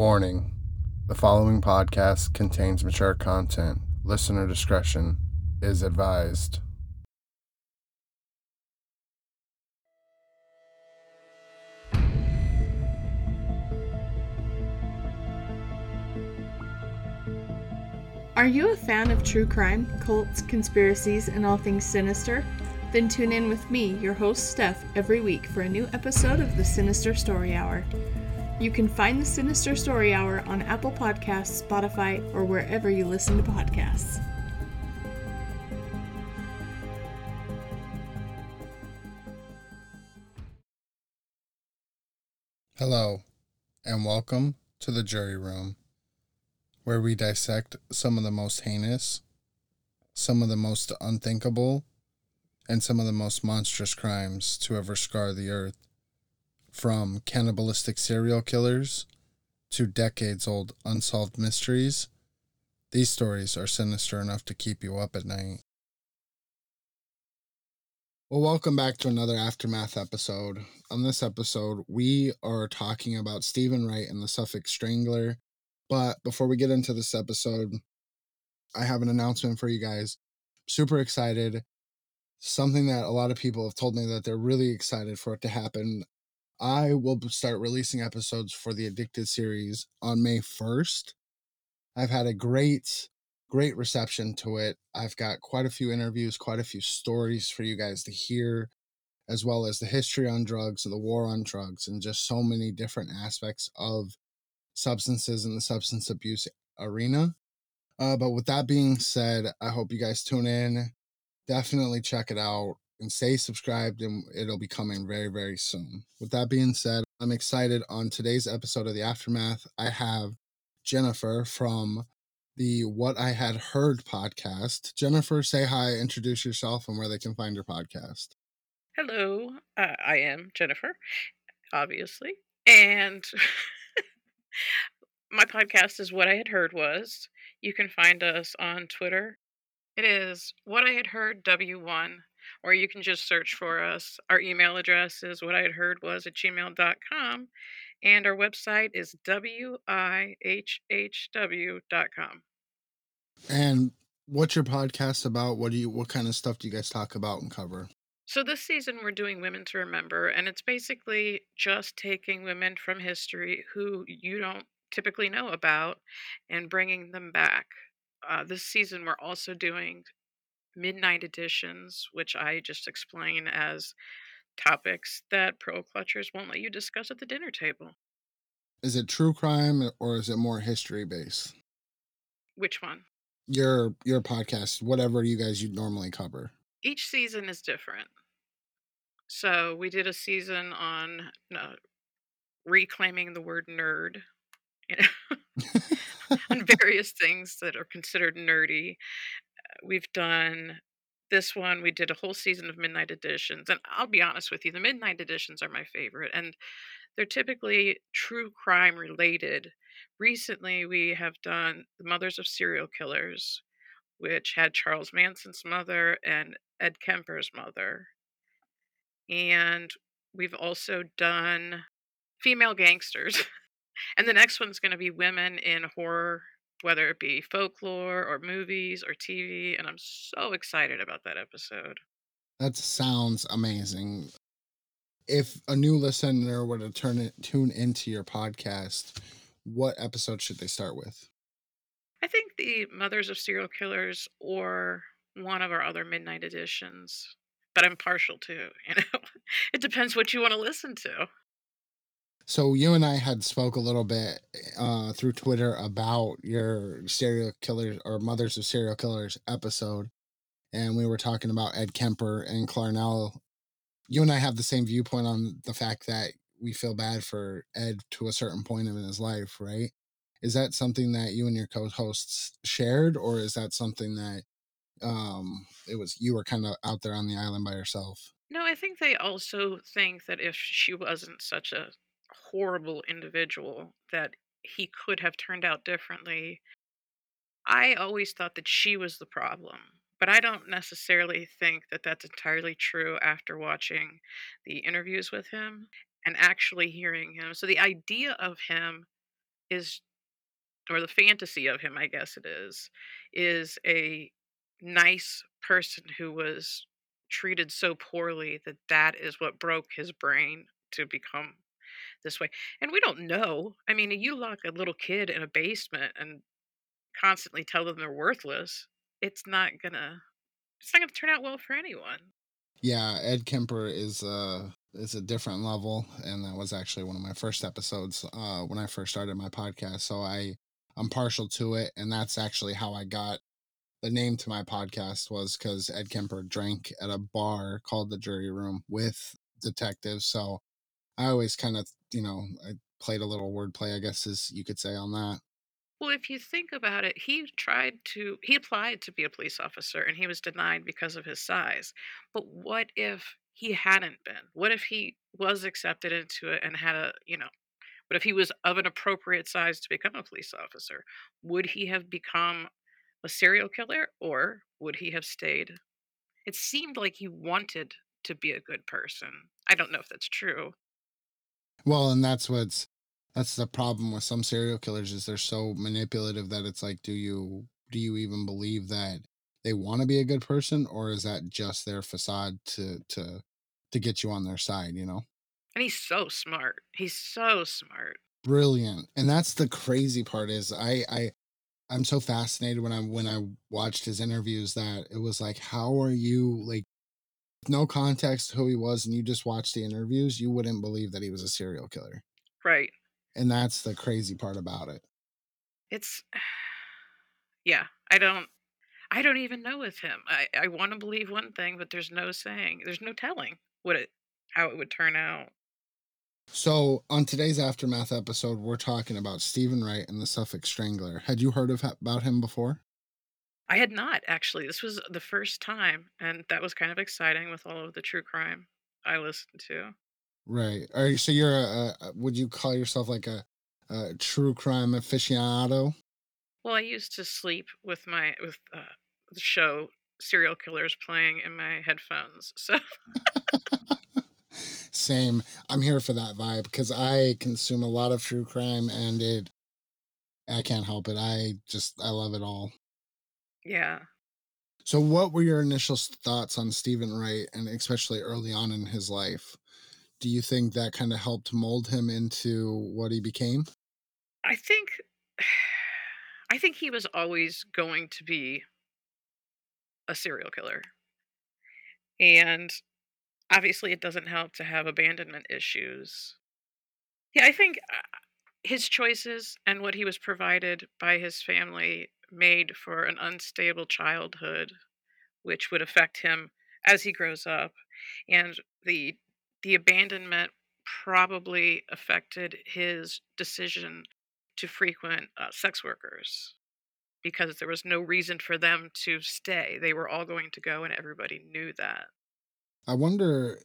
Warning the following podcast contains mature content. Listener discretion is advised. Are you a fan of true crime, cults, conspiracies, and all things sinister? Then tune in with me, your host Steph, every week for a new episode of the Sinister Story Hour. You can find the Sinister Story Hour on Apple Podcasts, Spotify, or wherever you listen to podcasts. Hello, and welcome to the jury room, where we dissect some of the most heinous, some of the most unthinkable, and some of the most monstrous crimes to ever scar the earth. From cannibalistic serial killers to decades old unsolved mysteries, these stories are sinister enough to keep you up at night. Well, welcome back to another Aftermath episode. On this episode, we are talking about Stephen Wright and the Suffolk Strangler. But before we get into this episode, I have an announcement for you guys. Super excited. Something that a lot of people have told me that they're really excited for it to happen. I will start releasing episodes for the Addicted series on May 1st. I've had a great, great reception to it. I've got quite a few interviews, quite a few stories for you guys to hear, as well as the history on drugs and the war on drugs, and just so many different aspects of substances in the substance abuse arena. Uh, but with that being said, I hope you guys tune in. Definitely check it out and stay subscribed, and it'll be coming very, very soon. With that being said, I'm excited on today's episode of The Aftermath. I have Jennifer from the What I Had Heard podcast. Jennifer, say hi, introduce yourself, and where they can find your podcast. Hello, uh, I am Jennifer, obviously, and my podcast is What I Had Heard Was. You can find us on Twitter. It is What I Had Heard W1, or you can just search for us. Our email address is What I Had Heard Was at gmail.com, and our website is wihhw.com. And what's your podcast about? What do you what kind of stuff do you guys talk about and cover? So this season we're doing Women to Remember, and it's basically just taking women from history who you don't typically know about and bringing them back. Uh, this season we're also doing midnight editions, which I just explain as topics that pro clutchers won't let you discuss at the dinner table. Is it true crime or is it more history based? Which one? Your your podcast, whatever you guys you normally cover. Each season is different. So we did a season on uh, reclaiming the word nerd, you know, on various things that are considered nerdy. We've done this one. We did a whole season of midnight editions, and I'll be honest with you, the midnight editions are my favorite, and they're typically true crime related. Recently, we have done the mothers of serial killers, which had Charles Manson's mother and Ed Kemper's mother. And we've also done female gangsters. and the next one's going to be women in horror, whether it be folklore or movies or TV. And I'm so excited about that episode. That sounds amazing. If a new listener were to turn it tune into your podcast, what episode should they start with? I think the Mothers of Serial Killers or one of our other midnight editions, but I'm partial to, you know. it depends what you want to listen to. So you and I had spoke a little bit uh, through Twitter about your serial killers or mothers of serial killers episode, and we were talking about Ed Kemper and Clarnell. You and I have the same viewpoint on the fact that we feel bad for Ed to a certain point in his life, right? Is that something that you and your co-hosts shared, or is that something that um it was you were kind of out there on the island by yourself? No, I think they also think that if she wasn't such a horrible individual, that he could have turned out differently. I always thought that she was the problem, but I don't necessarily think that that's entirely true after watching the interviews with him and actually hearing him. So the idea of him is or the fantasy of him, I guess it is, is a nice person who was treated so poorly that that is what broke his brain to become this way. And we don't know. I mean, you lock a little kid in a basement and constantly tell them they're worthless, it's not gonna it's not gonna turn out well for anyone. Yeah, Ed Kemper is uh is a different level and that was actually one of my first episodes uh when I first started my podcast. So I I'm partial to it and that's actually how I got the name to my podcast was because Ed Kemper drank at a bar called the Jury Room with detectives. So I always kind of, you know, I played a little wordplay, I guess, as you could say on that. Well, if you think about it, he tried to, he applied to be a police officer and he was denied because of his size. But what if he hadn't been? What if he was accepted into it and had a, you know, what if he was of an appropriate size to become a police officer? Would he have become a serial killer or would he have stayed? It seemed like he wanted to be a good person. I don't know if that's true. Well, and that's what's that's the problem with some serial killers is they're so manipulative that it's like do you do you even believe that they want to be a good person or is that just their facade to to to get you on their side, you know? And he's so smart. He's so smart. Brilliant. And that's the crazy part is I I I'm so fascinated when I when I watched his interviews that it was like, how are you like no context who he was and you just watched the interviews, you wouldn't believe that he was a serial killer. Right. And that's the crazy part about it. It's yeah, I don't I don't even know with him. I, I want to believe one thing, but there's no saying. There's no telling what it how it would turn out. So, on today's aftermath episode, we're talking about Stephen Wright and the Suffolk Strangler. Had you heard of about him before? I had not actually. This was the first time, and that was kind of exciting with all of the true crime I listened to. Right. Are you, so you're a, a would you call yourself like a, a true crime aficionado? Well, I used to sleep with my with uh, the show serial killers playing in my headphones. So Same. I'm here for that vibe because I consume a lot of true crime and it I can't help it. I just I love it all. Yeah. So what were your initial thoughts on Stephen Wright and especially early on in his life? Do you think that kind of helped mold him into what he became? I think I think he was always going to be a serial killer. And obviously it doesn't help to have abandonment issues. Yeah, I think uh, his choices and what he was provided by his family made for an unstable childhood, which would affect him as he grows up. And the the abandonment probably affected his decision to frequent uh, sex workers because there was no reason for them to stay. They were all going to go, and everybody knew that. I wonder.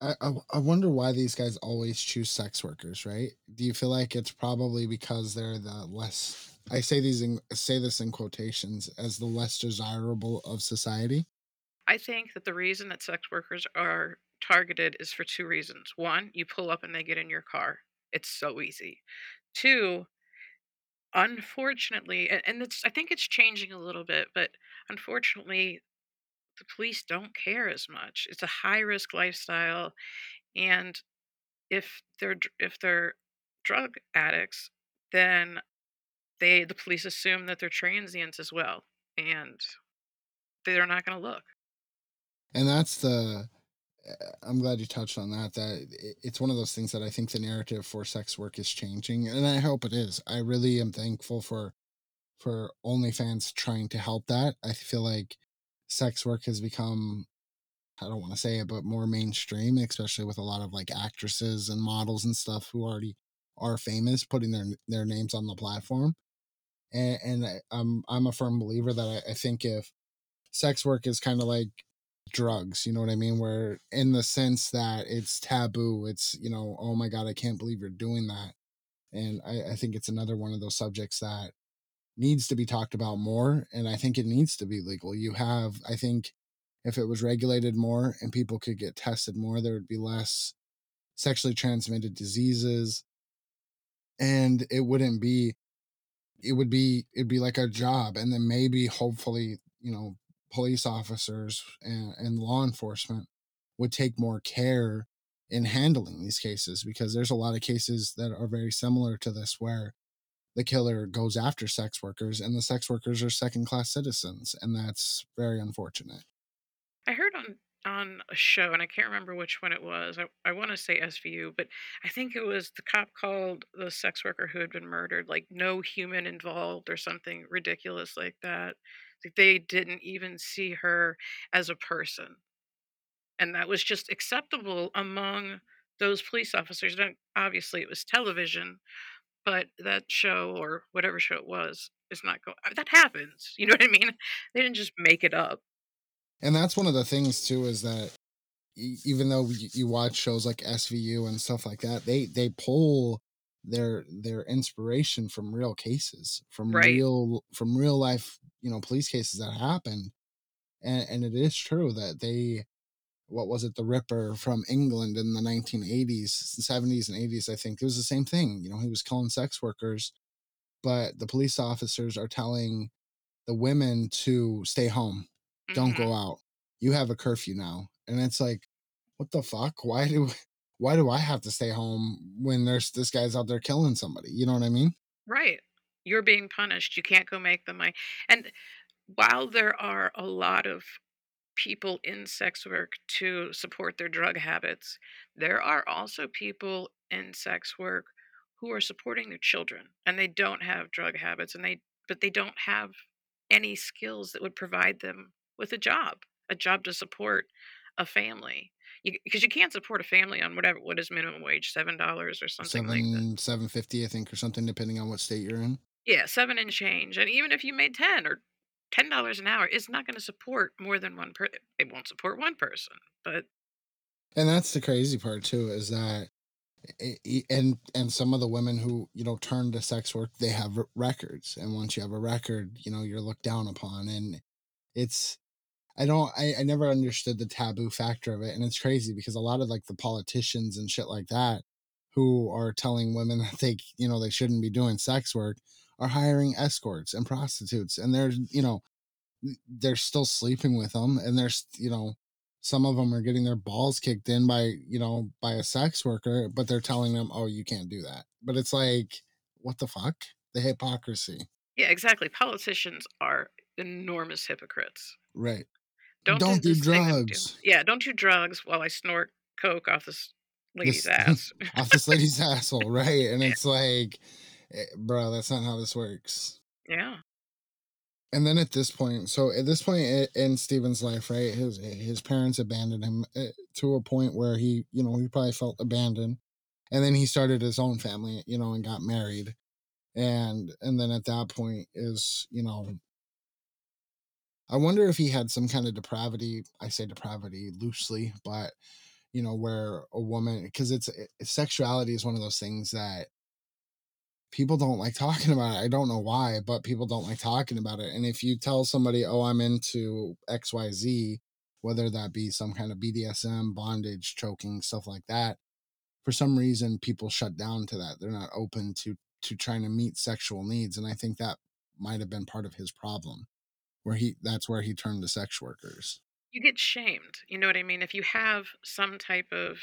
I, I I wonder why these guys always choose sex workers, right? Do you feel like it's probably because they're the less I say these in, say this in quotations as the less desirable of society? I think that the reason that sex workers are targeted is for two reasons. One, you pull up and they get in your car. It's so easy. Two, unfortunately, and, and it's I think it's changing a little bit, but unfortunately, the police don't care as much. It's a high risk lifestyle, and if they're if they're drug addicts, then they the police assume that they're transients as well, and they're not going to look. And that's the. Eh, I'm glad you touched on that. That it's one of those things that I think the narrative for sex work is changing, and I hope it is. I really am thankful for for OnlyFans trying to help that. I feel like sex work has become I don't want to say it, but more mainstream, especially with a lot of like actresses and models and stuff who already are famous putting their their names on the platform. And, and I, I'm I'm a firm believer that I, I think if sex work is kind of like drugs, you know what I mean? Where in the sense that it's taboo, it's you know, oh my god, I can't believe you're doing that. And I, I think it's another one of those subjects that needs to be talked about more and i think it needs to be legal you have i think if it was regulated more and people could get tested more there would be less sexually transmitted diseases and it wouldn't be it would be it'd be like a job and then maybe hopefully you know police officers and, and law enforcement would take more care in handling these cases because there's a lot of cases that are very similar to this where the killer goes after sex workers and the sex workers are second class citizens and that's very unfortunate. I heard on on a show, and I can't remember which one it was. I, I want to say SVU, but I think it was the cop called the sex worker who had been murdered like no human involved or something ridiculous like that. Like they didn't even see her as a person. And that was just acceptable among those police officers. And obviously, it was television, but that show or whatever show it was is not going. That happens. You know what I mean? They didn't just make it up. And that's one of the things too is that even though you you watch shows like SVU and stuff like that, they they pull their their inspiration from real cases, from Right. real from real life, you know, police cases that happened. And and it is true that they what was it, the Ripper from England in the 1980s, 70s and 80s, I think. It was the same thing. You know, he was killing sex workers, but the police officers are telling the women to stay home don't Mhm. go out. You have a curfew now. And it's like, what the fuck? Why do why do I have to stay home when there's this guy's out there killing somebody? You know what I mean? Right. You're being punished. You can't go make the money. And while there are a lot of people in sex work to support their drug habits, there are also people in sex work who are supporting their children and they don't have drug habits and they but they don't have any skills that would provide them with a job, a job to support a family. Because you, can't support a family on whatever what is minimum wage, seven dollars or something like that. Seven seven fifty, I think, or something, depending on what state you're in. Yeah, 7 and change, and even if you made 10 or $10 an hour, it's not gonna support more than one per it won't support one person, but And that's the crazy part too, is that and and some of the women who you know turn to sex work, they have r- records, and once you have a record, you know you're looked down upon, and it's I don't I, I never understood the taboo factor of it, and it's crazy because a lot of like the politicians and shit like that who are telling women that they you know they shouldn't be doing sex work are hiring escorts and prostitutes, and they're you know they're still sleeping with them, and there's you know some of them are getting their balls kicked in by you know by a sex worker but they're telling them oh you can't do that but it's like what the fuck the hypocrisy yeah, exactly. Politicians are enormous hypocrites. right Don't, Don't do this thing that do- drugs. yeah, don't do drugs while I snort coke off this lady's This- ass. off this lady's asshole right and it's like eh, bro that's not how this works yeah. and then at this point so at this point in steven's life right his his parents abandoned him eh, to a point where he you know he probably felt abandoned and then he started his own family you know and got married and and then at that point is you know i wonder if he had some kind of depravity i say depravity loosely but you know where a woman because it's it, sexuality is one of those things that people don't like talking about it i don't know why but people don't like talking about it and if you tell somebody oh i'm into xyz whether that be some kind of bdsm bondage choking stuff like that for some reason people shut down to that they're not open to to trying to meet sexual needs and i think that might have been part of his problem where he that's where he turned to sex workers You get shamed. You know what I mean? If you have some type of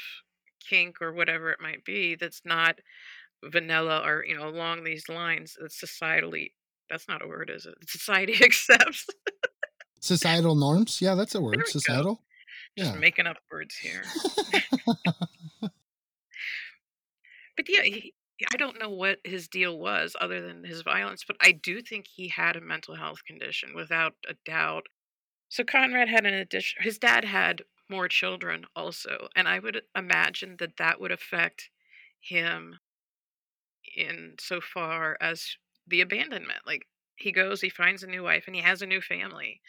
kink or whatever it might be that's not vanilla or, you know, along these lines, that's societally that's not a word, is it? Society accepts. societal norms yeah that's a word we go. societal Just Yeah. making up words here. But yeah, he, I don't know what his deal was other than his violence, but I do think he had a mental health condition without a doubt. So Conrad had an addition. His dad had more children also, and I would imagine that that would affect him in so far as the abandonment. Like he goes, he finds a new wife, and he has a new family.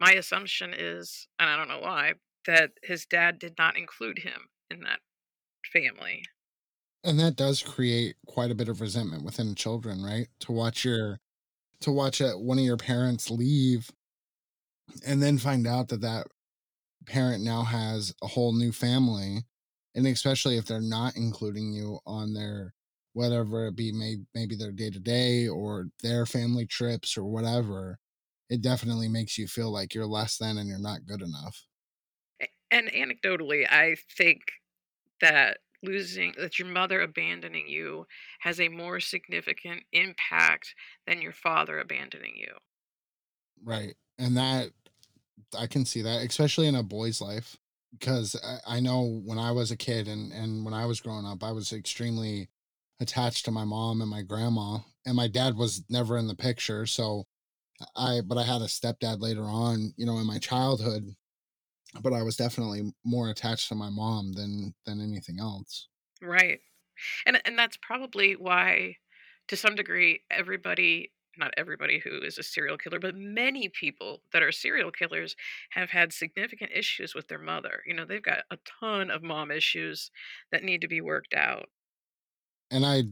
My assumption is, and I don't know why, that his dad did not include him in that family. And that does create quite a bit of resentment within children right? To watch your to watch a, one of your parents leave and then find out that that parent now has a whole new family and especially if they're not including you on their whatever it be may, maybe their day to day or their family trips or whatever it definitely makes you feel like you're less than and you're not good enough. And anecdotally i think that losing that your mother abandoning you has a more significant impact than your father abandoning you. Right and that i can see that especially in a boy's life because I, I know when i was a kid and and when i was growing up i was extremely attached to my mom and my grandma and my dad was never in the picture so i but i had a stepdad later on you know in my childhood but i was definitely more attached to my mom than than anything else right and and that's probably why to some degree everybody not everybody who is a serial killer, but many people that are serial killers have had significant issues with their mother. You know, they've got a ton of mom issues that need to be worked out and I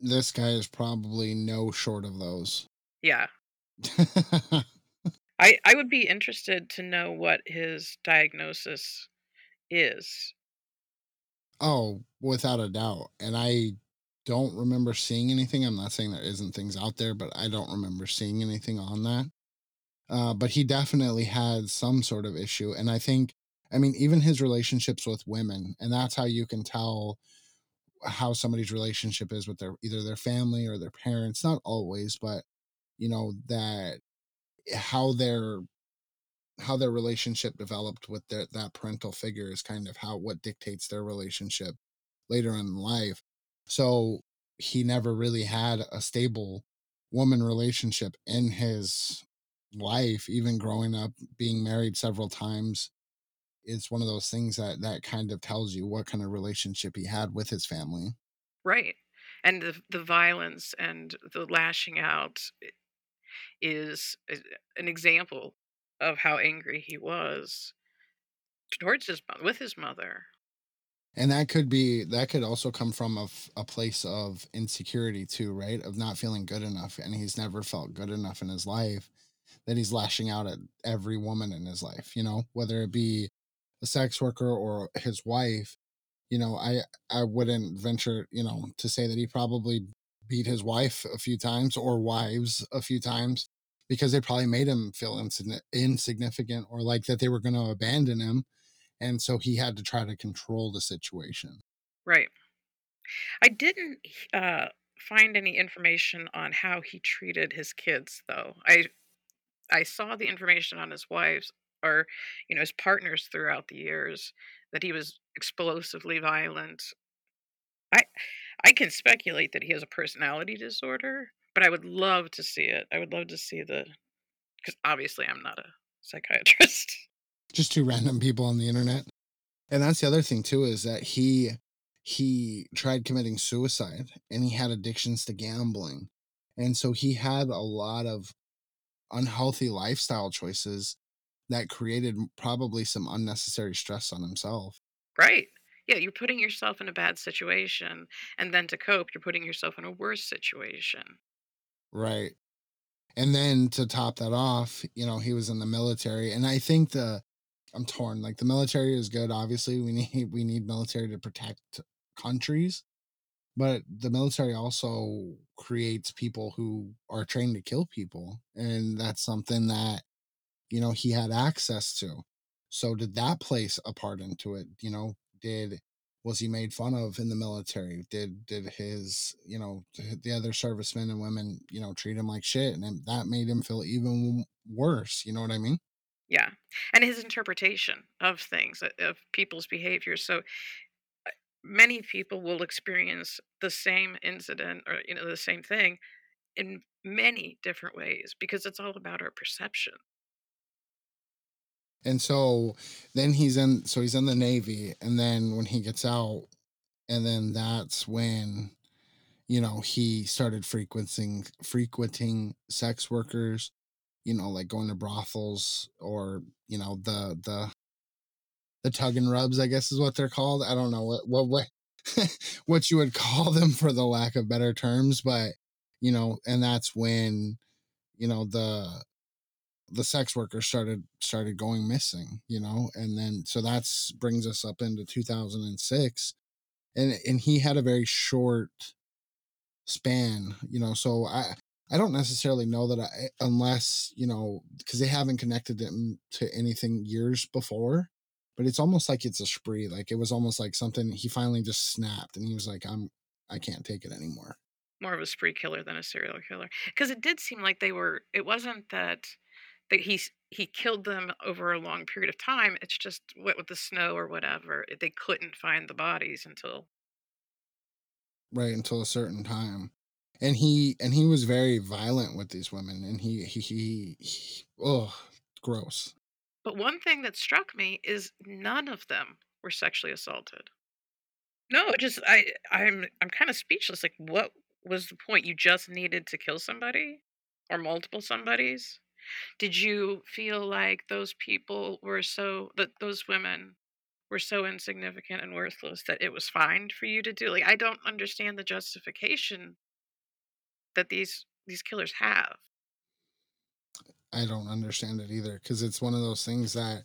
this guy is probably no short of those. Yeah. I I would be interested to know what his diagnosis is. Oh, without a doubt. And I don't remember seeing anything. I'm not saying there isn't things out there, but I don't remember seeing anything on that. Uh, but he definitely had some sort of issue. And I think, I mean, even his relationships with women, and that's how you can tell how somebody's relationship is with their either their family or their parents not always but you know that how their how their relationship developed with their, that parental figure is kind of how what dictates their relationship later in life so he never really had a stable woman relationship in his life even growing up being married several times it's one of those things that that kind of tells you what kind of relationship he had with his family. Right. And the the violence and the lashing out eh, is an example of how angry he was towards his with his mother. And that could be that could also come from a, a place of insecurity too, right? Of not feeling good enough and he's never felt good enough in his life that he's lashing out at every woman in his life, you know, whether it be a sex worker or his wife, you know, I I wouldn't venture, you know, to say that he probably beat his wife a few times or wives a few times because they probably made him feel insignificant or like that they were going to abandon him and so he had to try to control the situation. Right. I didn't uh find any information on how he treated his kids though. I I saw the information on his wife's or you know his partners throughout the years that he was explosively violent i i can speculate that he has a personality disorder but i would love to see it i would love to see the because obviously i'm not a psychiatrist just two random people on the internet and that's the other thing too is that he he tried committing suicide and he had addictions to gambling and so he had a lot of unhealthy lifestyle choices that created probably some unnecessary stress on himself. Right. Yeah, you're putting yourself in a bad situation, and then to cope, you're putting yourself in a worse situation. Right. And then to top that off, you know, he was in the military, and I think the I'm torn. Like the military is good. Obviously, we need we need military to protect countries, but the military also creates people who are trained to kill people, and that's something that you know he had access to so did that place a part into it you know did was he made fun of in the military? Did did his you know the other servicemen and women you know treat him like shit and that made him feel even worse you know what i mean? Yeah and his interpretation of things of people's behavior so uh, many people will experience the same incident or you know the same thing in many different ways because it's all about our perception and so then he's in so he's in the Navy and then when he gets out and then that's when you know he started frequenting frequenting sex workers you know like going to brothels or you know the the the tug and rubs i guess is what they're called. I don't know what what what what you would call them for the lack of better terms but you know and that's when you know the the sex workers started started going missing you know? And then so that's brings us up into 2006 and and he had a very short span you know? So i i don't necessarily know that i unless you know because they haven't connected it to anything years before but it's almost like it's a spree. Like it was almost like something he finally just snapped and he was like i'm i can't take it anymore. More of a spree killer than a serial killer. Because it did seem like they were it wasn't that that he he killed them over a long period of time it's just what with the snow or whatever they couldn't find the bodies until right until a certain time and he and he was very violent with these women and he he he, he oh gross. But one thing that struck me is none of them were sexually assaulted. No just i i'm i'm kind of speechless like what was the point? You just needed to kill somebody? Or multiple somebodies did you feel like those people were so that those women were so insignificant and worthless that it was fine for you to do? Like i don't understand the justification that these these killers have. I don't understand it either because it's one of those things that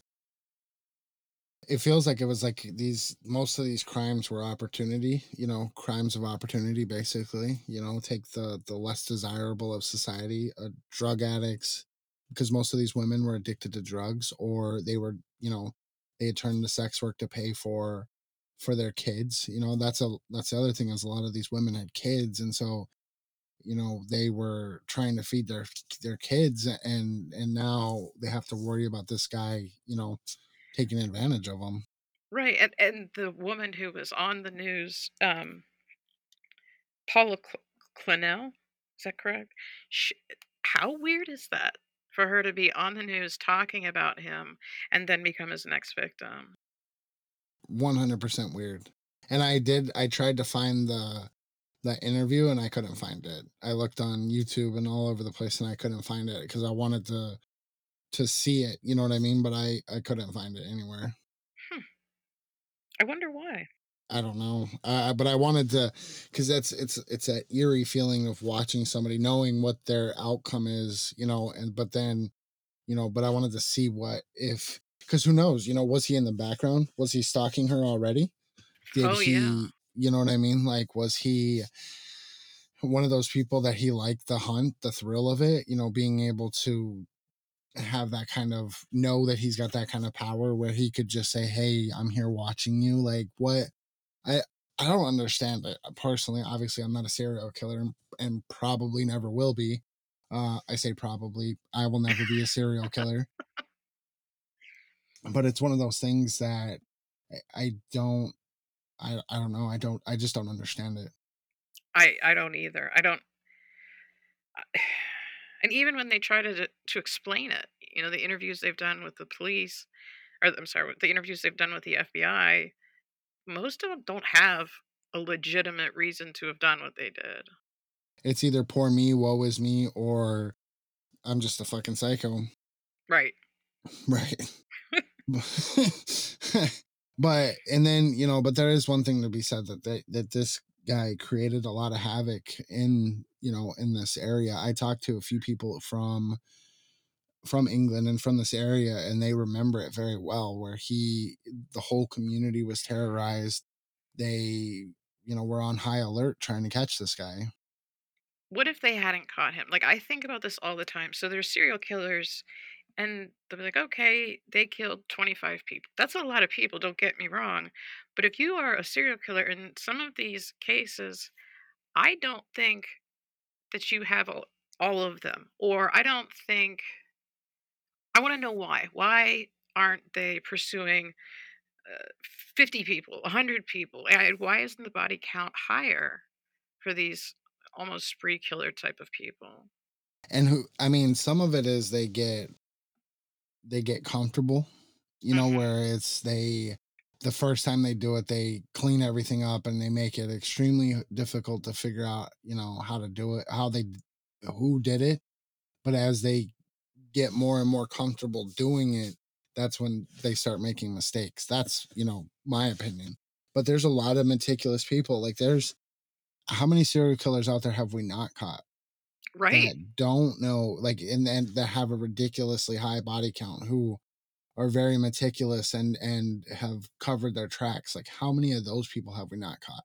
it feels like it was like these most of these crimes were opportunity you know crimes of opportunity basically you know take the the less desirable of society uh, drug addicts because most of these women were addicted to drugs or they were you know they had turned to sex work to pay for for their kids you know that's a that's the other thing is a lot of these women had kids and so you know they were trying to feed their their kids and and now they have to worry about this guy you know taking advantage of them right and and the woman who was on the news um paula Cl- is that correct? She, how weird is that for her to be on the news talking about him and then become his next victim. 100% weird. And I did I tried to find the that interview and I couldn't find it. I looked on YouTube and all over the place and I couldn't find it because I wanted to to see it, you know what I mean, but I I couldn't find it anywhere. Hmm. I wonder why. I don't know, uh, but I wanted to, because that's it's it's that eerie feeling of watching somebody knowing what their outcome is, you know, and but then, you know, but I wanted to see what if because who knows, you know, was he in the background? Was he stalking her already? Did oh, he, yeah. you know what I mean? Like, was he one of those people that he liked the hunt, the thrill of it, you know, being able to have that kind of know that he's got that kind of power where he could just say, Hey, I'm here watching you. Like, what I I don't understand it uh, personally. Obviously, I'm not a serial killer and, and probably never will be. Uh, I say probably. I will never be a serial killer. but it's one of those things that I, I don't. I I don't know. I don't. I just don't understand it. I I don't either. I don't. And even when they try to to explain it, you know, the interviews they've done with the police, or I'm sorry, the interviews they've done with the FBI, most of them don't have a legitimate reason to have done what they did. It's either poor me, woe is me, or I'm just a fucking psycho. Right. Right. but and then you know, but there is one thing to be said that they, that this guy created a lot of havoc in you know in this area. I talked to a few people from from England and from this area, and they remember it very well. Where he, the whole community was terrorized. They, you know, were on high alert trying to catch this guy. What if they hadn't caught him? Like I think about this all the time. So there's serial killers, and they're like, okay, they killed 25 people. That's a lot of people. Don't get me wrong, but if you are a serial killer in some of these cases, I don't think that you have all, all of them, or I don't think I want to know why. Why aren't they pursuing uh, 50 people, 100 people? And Why isn't the body count higher for these almost spree killer type of people? And who, I mean, some of it is they get, they get comfortable, you know, mm-hmm. where it's they, the first time they do it, they clean everything up and they make it extremely difficult to figure out, you know, how to do it, how they, who did it. But as they get more and more comfortable doing it, that's when they start making mistakes. That's, you know, my opinion. But there's a lot of meticulous people. Like there's how many serial killers out there have we not caught? Right. That don't know like and, and that have a ridiculously high body count who are very meticulous and and have covered their tracks. Like how many of those people have we not caught?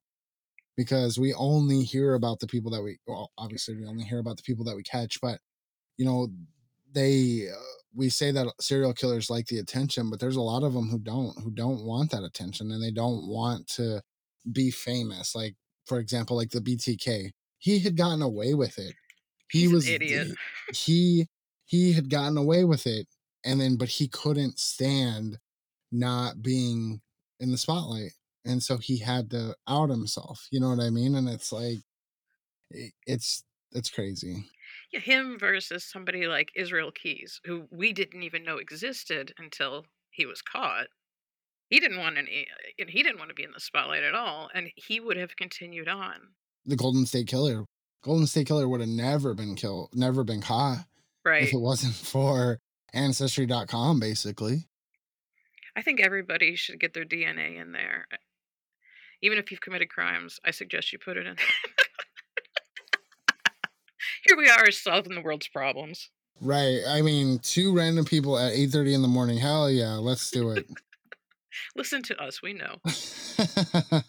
because we only hear about the people that we well obviously we only hear about the people that we catch but you know they uh, we say that serial killers like the attention but there's a lot of them who don't who don't want that attention and they don't want to be famous like for example like the btk he had gotten away with it. He He's an was idiot. he he had gotten away with it and then but he couldn't stand not being in the spotlight and so he had to out himself you know what i mean? And it's like it- it's it's crazy Yeah, him versus somebody like Israel Keyes, who we didn't even know existed until he was caught. He didn't want any. He didn't want to be in the spotlight at all, and he would have continued on. the golden state killer golden state killer would have never been killed never been caught Right. if it wasn't for ancestry.com basically I think everybody should get their DNA in there. Even if you've committed crimes, I suggest you put it in. Here we are solving the world's problems. right i mean two random people at 8 30 in the morning hell yeah let's do it Listen to us, we know.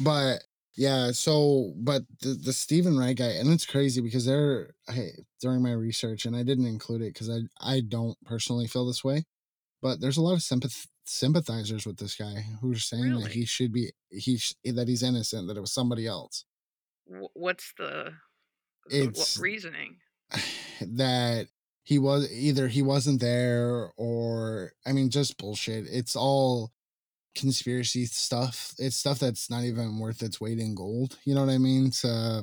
but yeah, so but the the Stephen Wright guy, and it's crazy because they're hey during my research, and I didn't include it because I I don't personally feel this way, but there's a lot of sympath sympathizers with this guy who are saying that he should be he sh- that he's innocent, that it was somebody else, What's the It's- what reasoning? that he was either he wasn't there or I mean just bullshit. It's all conspiracy stuff. It's stuff that's not even worth its weight in gold. You know what I mean? So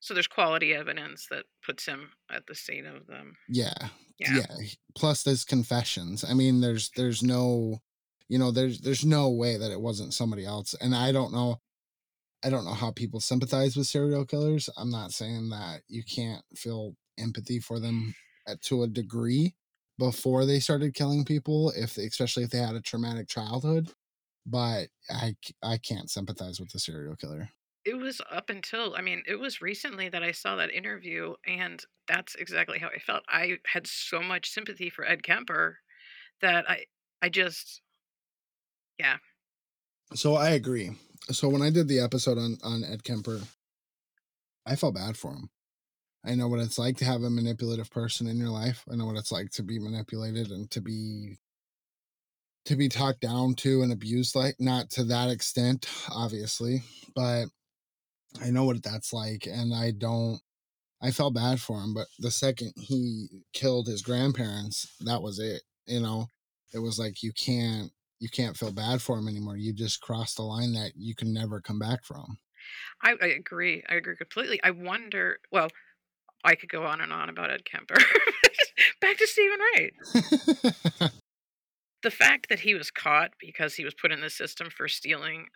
So there's quality evidence that puts him at the scene of them. yeah Yeah. yeah plus there's confessions i mean there's there's no you know there's there's no way that it wasn't somebody else and i don't know i don't know how people sympathize with serial killers i'm not saying that you can't feel empathy for them at, to a degree before they started killing people if they, especially if they had a traumatic childhood but I I can't sympathize with the serial killer It was up until, I mean, it was recently that I saw that interview, and that's exactly how I felt. I had so much sympathy for Ed Kemper that I, I just, yeah, So I agree. So when I did the episode on on Ed Kemper, I felt bad for him. I know what it's like to have a manipulative person in your life. I know what it's like to be manipulated and to be to be talked down to and abused like not to that extent obviously, but I know what that's like and I don't I felt bad for him, but the second he killed his grandparents, that was it. You know, it was like you can't you can't feel bad for him anymore. You just crossed the line that you can never come back from. I, I agree. I agree completely. I wonder, well, I could go on and on about Ed Kemper. Back to Stephen Wright. The fact that he was caught because he was put in the system for stealing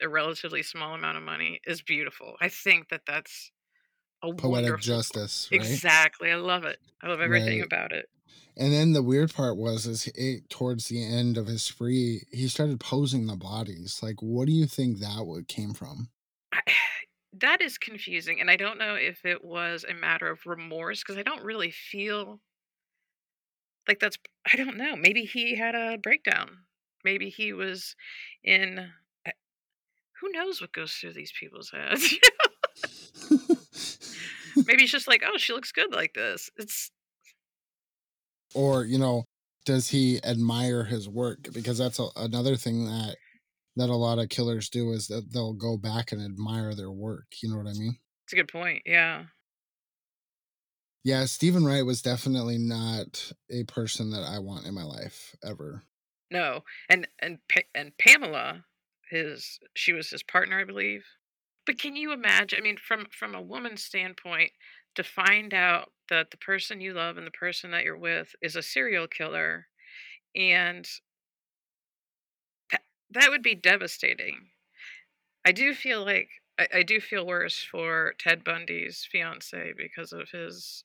a, a relatively small amount of money is beautiful. I think that that's a Poetic justice, right? Exactly. I love it. I love everything Right. about it. And then the weird part was is it, towards the end of his spree, he started posing the bodies. Like, what do you think that would came from? I, that is confusing. And I don't know if it was a matter of remorse because I don't really feel like that's, I don't know. Maybe he had a breakdown. Maybe he was in, eh, who knows what goes through these people's heads? Maybe it's just like, oh, she looks good like this. It's, or you know, does he admire his work? Because that's a, another thing that that a lot of killers do is that they'll go back and admire their work. You know what I mean? it's a good point. Yeah. Yeah, Stephen Wright was definitely not a person that I want in my life ever. No, and and and Pamela, his she was his partner, I believe. But can you imagine? I mean, from from a woman's standpoint, to find out that the person you love and the person that you're with is a serial killer, and that, would be devastating. I do feel like I, I do feel worse for Ted Bundy's fiance because of his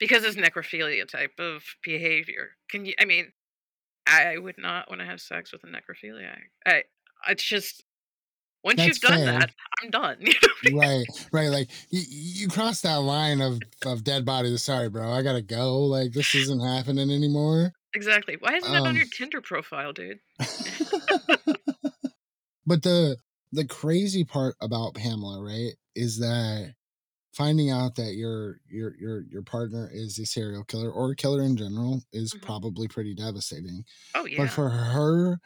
because his necrophilia type of behavior. Can you? I mean, I would not want to have sex with a necrophiliac. I, it's just once That's you've done fair. that, I'm done. You know what I mean? right, right. Like you, you cross that line of of dead bodies. Sorry, bro, I gotta go. Like this isn't happening anymore. Exactly. Why isn't that on Um, your Tinder profile, dude? but the the crazy part about Pamela, right, is that finding out that your your your your partner is a serial killer or a killer in general is Mhm. probably pretty devastating. Oh yeah. But for her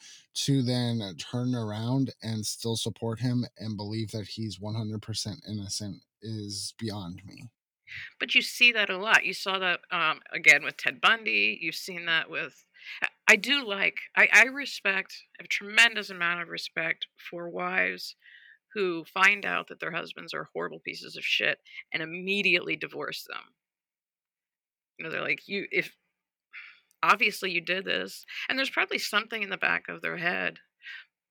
to then turn around and still support him and believe that he's 100% innocent is beyond me. But you see that a lot. You saw that um, again with Ted Bundy. You've seen that with. I- do like. I, I respect. I a tremendous amount of respect for wives who find out that their husbands are horrible pieces of shit and immediately divorce them. You know, they're like, you if obviously you did this, and there's probably something in the back of their head.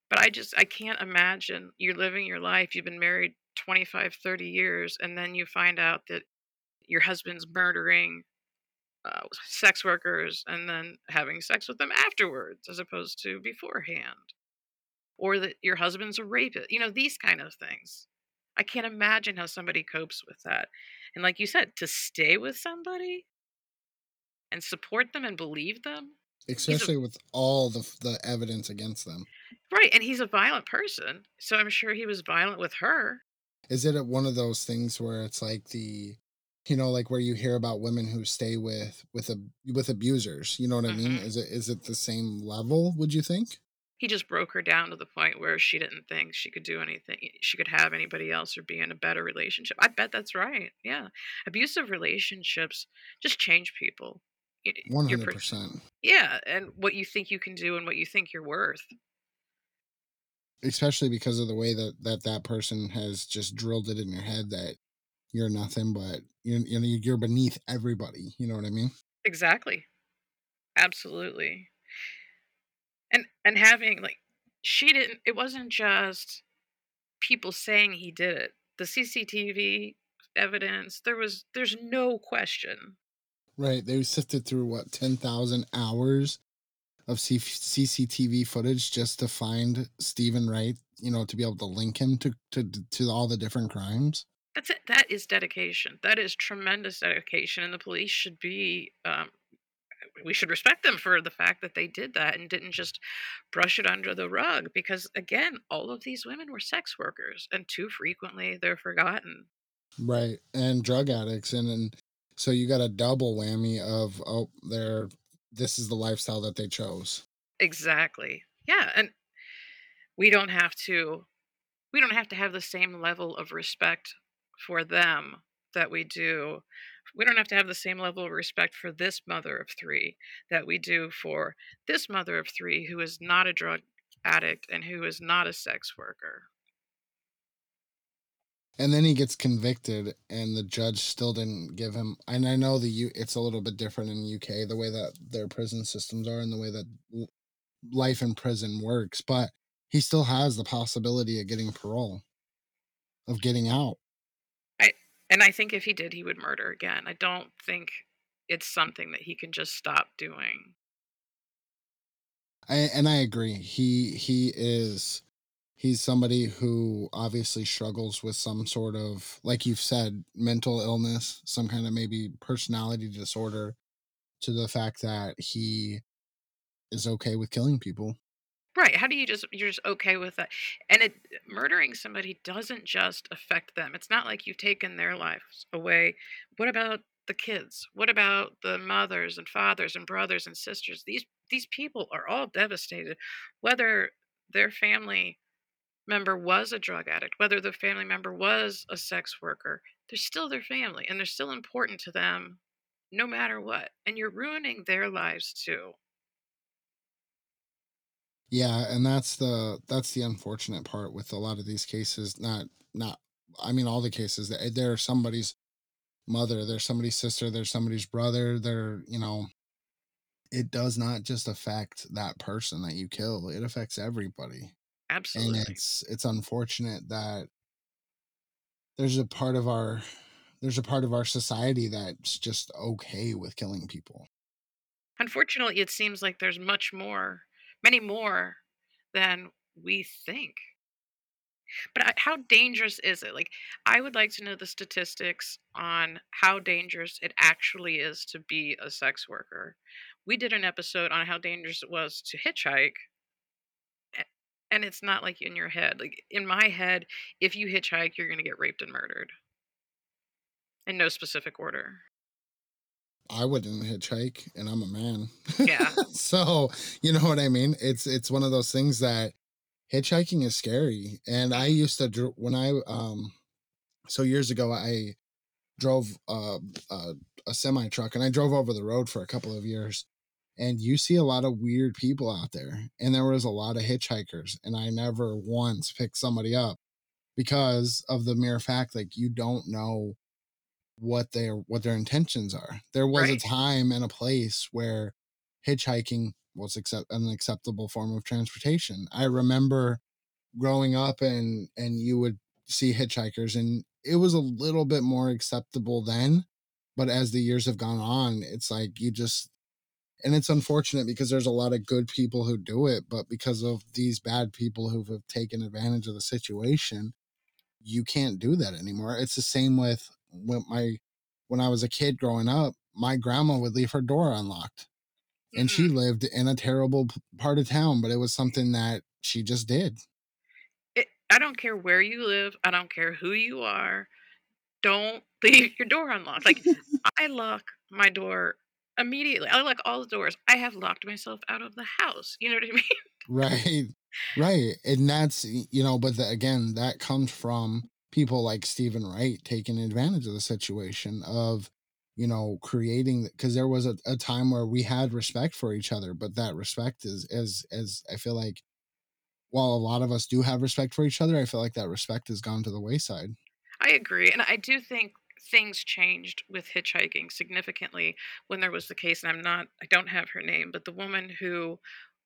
But I just I can't imagine you're living your life. You've been married 25, 30 years, and then you find out that your husband's murdering uh, sex workers and then having sex with them afterwards as opposed to beforehand or that your husband's a rapist you know these kind of things i can't imagine how somebody copes with that and like you said to stay with somebody and support them and believe them Especially with all the the evidence against them. right and he's a violent person so i'm sure he was violent with her Is it one of those things where it's like the you know like where you hear about women who stay with with a with abusers, you know what I mean? Mhm. Is it is it the same level, would you think? He just broke her down to the point where she didn't think she could do anything eh, she could have anybody else or be in a better relationship. I bet that's right yeah. Abusive relationships just change people Y- eh, your per- 100%. yeah and what you think you can do and what you think you're worth. Especially because of the way that that that person has just drilled it in your head that you're nothing but you're you know you're beneath everybody you know what i mean? Exactly. Absolutely and and having like she didn't it wasn't just people saying he did it the cctv evidence there was there's no question right they sifted through what 10,000 hours of C- cctv footage just to find Steven Wright you know to be able to link him to to to all the different crimes That's it. That is dedication. That is tremendous dedication, and the police should be. Um, we should respect them for the fact that they did that and didn't just brush it under the rug. Because again, all of these women were sex workers, and too frequently they're forgotten. right and drug addicts and and so you got a double whammy of oh they're this is the lifestyle that they chose Exactly. Yeah, and we don't have to. We don't have to have the same level of respect for them that we do. We don't have to have the same level of respect for this mother of three that we do for this mother of three who is not a drug addict and who is not a sex worker. and then he gets convicted and the judge still didn't give him and i know the U, it's a little bit different in uk the way that their prison systems are and the way that life in prison works but he still has the possibility of getting parole of getting out And I think if he did, he would murder again. I don't think it's something that he can just stop doing. I, and i agree he he is he's somebody who obviously struggles with some sort of like you've said mental illness some kind of maybe personality disorder to the fact that he is okay with killing people Right. How do you just you're just okay with that? And it murdering somebody doesn't just affect them. It's not like you've taken their lives away. What about the kids? What about the mothers and fathers and brothers and sisters? These these people are all devastated whether their family member was a drug addict, whether the family member was a sex worker. They're still their family and they're still important to them no matter what. And you're ruining their lives too. Yeah and that's the that's the unfortunate part with a lot of these cases not not i mean all the cases eh, that they're somebody's mother they're somebody's sister they're somebody's brother they're you know it does not just affect that person that you kill it affects everybody Absolutely. and it's it's unfortunate that there's a part of our there's a part of our society that's just okay with killing people Unfortunately, it seems like there's much more, many more than we think. But how dangerous is it? Like, I would like to know the statistics on how dangerous it actually is to be a sex worker. We did an episode on how dangerous it was to hitchhike. and it's not like in your head. Like in my head, if you hitchhike, you're going to get raped and murdered. In no specific order. I wouldn't hitchhike, and I'm a man. Yeah. so you know what I mean. It's it's one of those things that hitchhiking is scary. And I used to when I um, so years ago I drove uh, uh, a semi truck, and I drove over the road for a couple of years. And you see a lot of weird people out there, and there was a lot of hitchhikers, and I never once picked somebody up because of the mere fact like you don't know what their what their intentions are. There was Right. a time and a place where hitchhiking was accept an acceptable form of transportation. I remember growing up and and you would see hitchhikers and it was a little bit more acceptable then, but as the years have gone on, it's like you just and it's unfortunate because there's a lot of good people who do it, but because of these bad people who have taken advantage of the situation, you can't do that anymore. It's the same with when my when I was a kid growing up, my grandma would leave her door unlocked. And she mm. lived in a terrible part of town, but it was something that she just did. It, I don't care where you live. I don't care who you are. Don't leave your door unlocked. Like I lock my door immediately. I lock all the doors. I have locked myself out of the house. You know what I mean? Right. Right. And that's, you know, but the, again, that comes from people like Steven Wright taking advantage of the situation of, you know, creating because there was a, a time where we had respect for each other, but that respect is as as I feel like while a lot of us do have respect for each other, I feel like that respect has gone to the wayside. I agree. And I do think things changed with hitchhiking significantly when there was the case, and I'm not, I don't have her name, but the woman who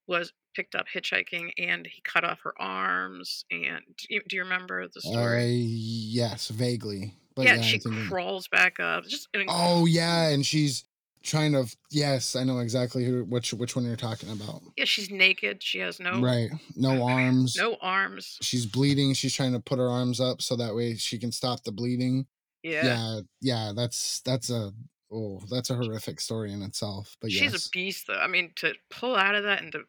was picked up hitchhiking and he cut off her arms. And do you, do you remember the Uh, story? yes, vaguely. But yeah, yeah, she crawls back up. Just Oh yeah, and she's trying to yes, I know exactly who which which one you're talking about. yeah, she's naked. She has no Right. No arms. no arms. She's bleeding. She's trying to put her arms up so that way she can stop the bleeding. Yeah. Yeah, yeah, that's that's a oh, that's a horrific story in itself. But She's yes. a beast though. I mean, to pull out of that and to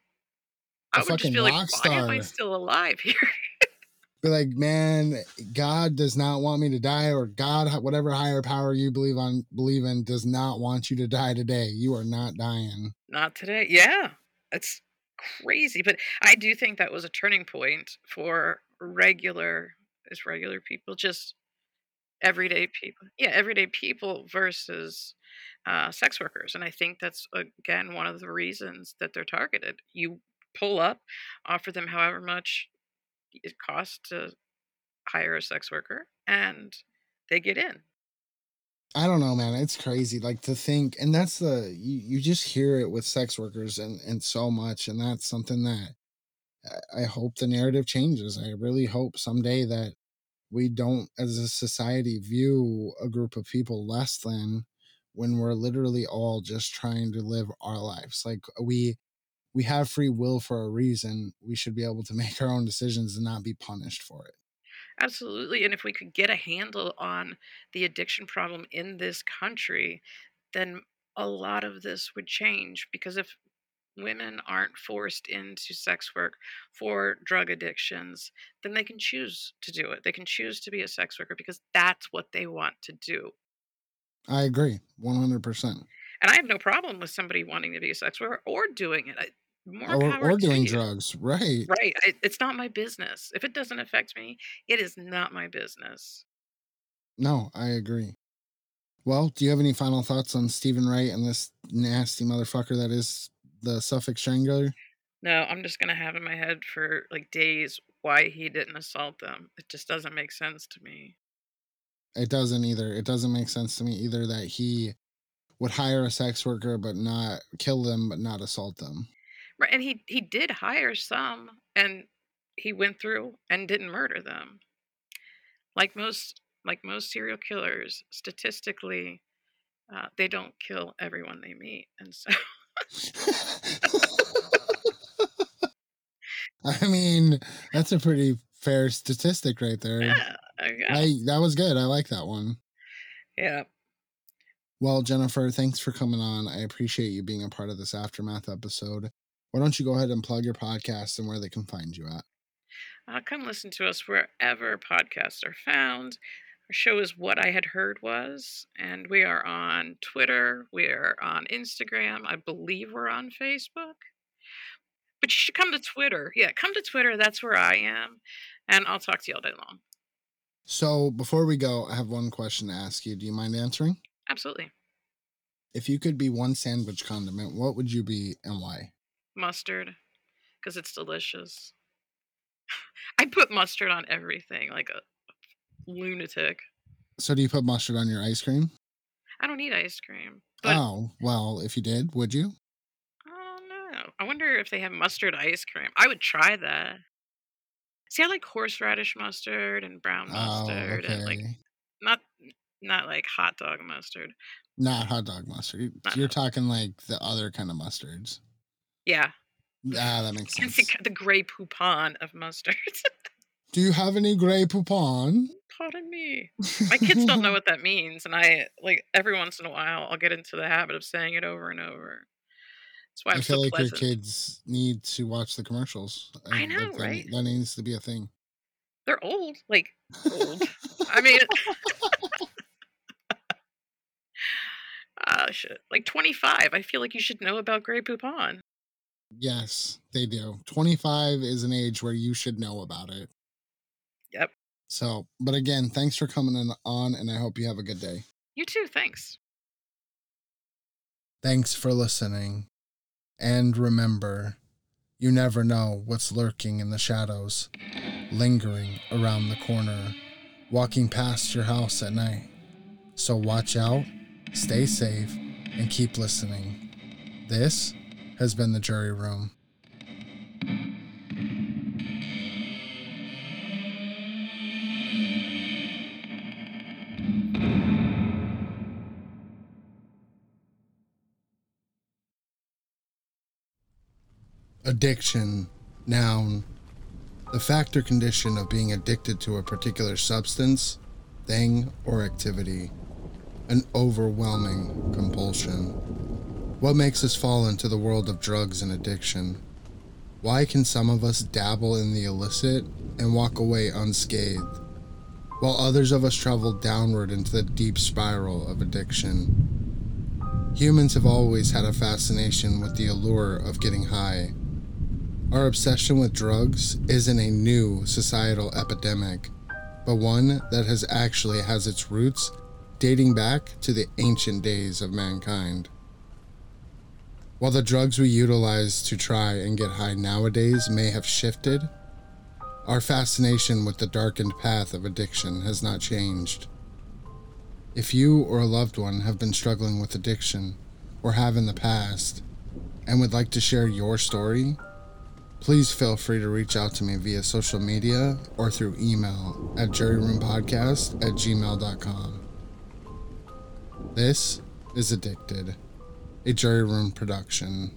I would just fucking feel like, rock why am I still alive here? Be like, man, God does not want me to die, or God, whatever higher power you believe on believe in, does not want you to die today. You are not dying. Not today. Yeah. It's crazy. But I do think that was a turning point for regular as regular people, just everyday people. Yeah, everyday people versus uh, sex workers. And I think that's again one of the reasons that they're targeted. You pull up, offer them however much it costs to hire a sex worker, and they get in. I don't know, man. It's crazy. Like to think, and that's the you, you just hear it with sex workers and and so much, and that's something that I- I hope the narrative changes. I really hope someday that we don't, as a society, view a group of people less than when we're literally all just trying to live our lives. Like we we have free will for a reason. We should be able to make our own decisions and not be punished for it. Absolutely. And if we could get a handle on the addiction problem in this country, then a lot of this would change because if women aren't forced into sex work for drug addictions, then they can choose to do it. They can choose to be a sex worker because that's what they want to do. I agree, one hundred percent. And I have no problem with somebody wanting to be a sex worker or doing it. More Or power or doing drugs, right? Right. I, it's not my business. If it doesn't affect me, it is not my business. No, I agree. Well, do you have any final thoughts on Steven Wright and this nasty motherfucker that is the Suffolk Strangler? No, I'm just gonna have in my head for like days why he didn't assault them. It just doesn't make sense to me. It doesn't either. It doesn't make sense to me either that he would hire a sex worker but not kill them but not assault them. Right, and he he did hire some, and he went through and didn't murder them. Like most like most serial killers, statistically, uh, they don't kill everyone they meet, and so I mean, that's a pretty fair statistic right there. yeah, I- that was good. I like that one. yeah. Well, Jennifer, thanks for coming on. I appreciate you being a part of this aftermath episode. Why don't you go ahead and plug your podcast and where they can find you at? Uh, come listen to us wherever podcasts are found. Our show is What I Had Heard Was, and we are on Twitter, we are on Instagram, I believe we're on Facebook. But you should come to Twitter. Yeah, come to Twitter, that's where I am, and I'll talk to you all day long. So before we go, I have one question to ask you. Do you mind answering? Absolutely. If you could be one sandwich condiment, what would you be and why? Mustard, because it's delicious. I put mustard on everything like a lunatic. So do you put mustard on your ice cream? I don't eat ice cream. But oh, well, if you did, would you? I don't know. I wonder if they have mustard ice cream. I would try that. See, I like horseradish mustard and brown Oh, mustard and like not not like hot dog mustard. Not hot dog mustard. Not You're hot- talking like the other kind of mustards. Yeah, Ah, that makes it's sense. the, the Grey Poupon of mustard. Do you have any Grey Poupon? Pardon me. My kids don't know what that means, and I like every once in a while I'll get into the habit of saying it over and over. That's why I'm I feel so like pleasant. your kids need to watch the commercials. I like, know, that, right? That needs to be a thing. They're old, like old. I mean, ah, shit, like 25. I feel like you should know about Grey Poupon. Yes, they do. 25 is an age where you should know about it. Yep. So, but again, thanks for coming in on, and I hope you have a good day. You too. Thanks. Thanks for listening. And remember, you never know what's lurking in the shadows, lingering around the corner, walking past your house at night. So watch out, stay safe, and keep listening. This has been the jury room. Addiction, noun. The fact or condition of being addicted to a particular substance, thing, or activity. An overwhelming compulsion. What makes us fall into the world of drugs and addiction? Why can some of us dabble in the illicit and walk away unscathed, while others of us travel downward into the deep spiral of addiction? Humans have always had a fascination with the allure of getting high. Our obsession with drugs isn't a new societal epidemic, but one that has actually has its roots dating back to the ancient days of mankind. While the drugs we utilize to try and get high nowadays may have shifted, our fascination with the darkened path of addiction has not changed. If you or a loved one have been struggling with addiction, or have in the past, and would like to share your story, please feel free to reach out to me via social media or through email at juryroompodcast at gmail.com. This is Addicted, a Jury Room production.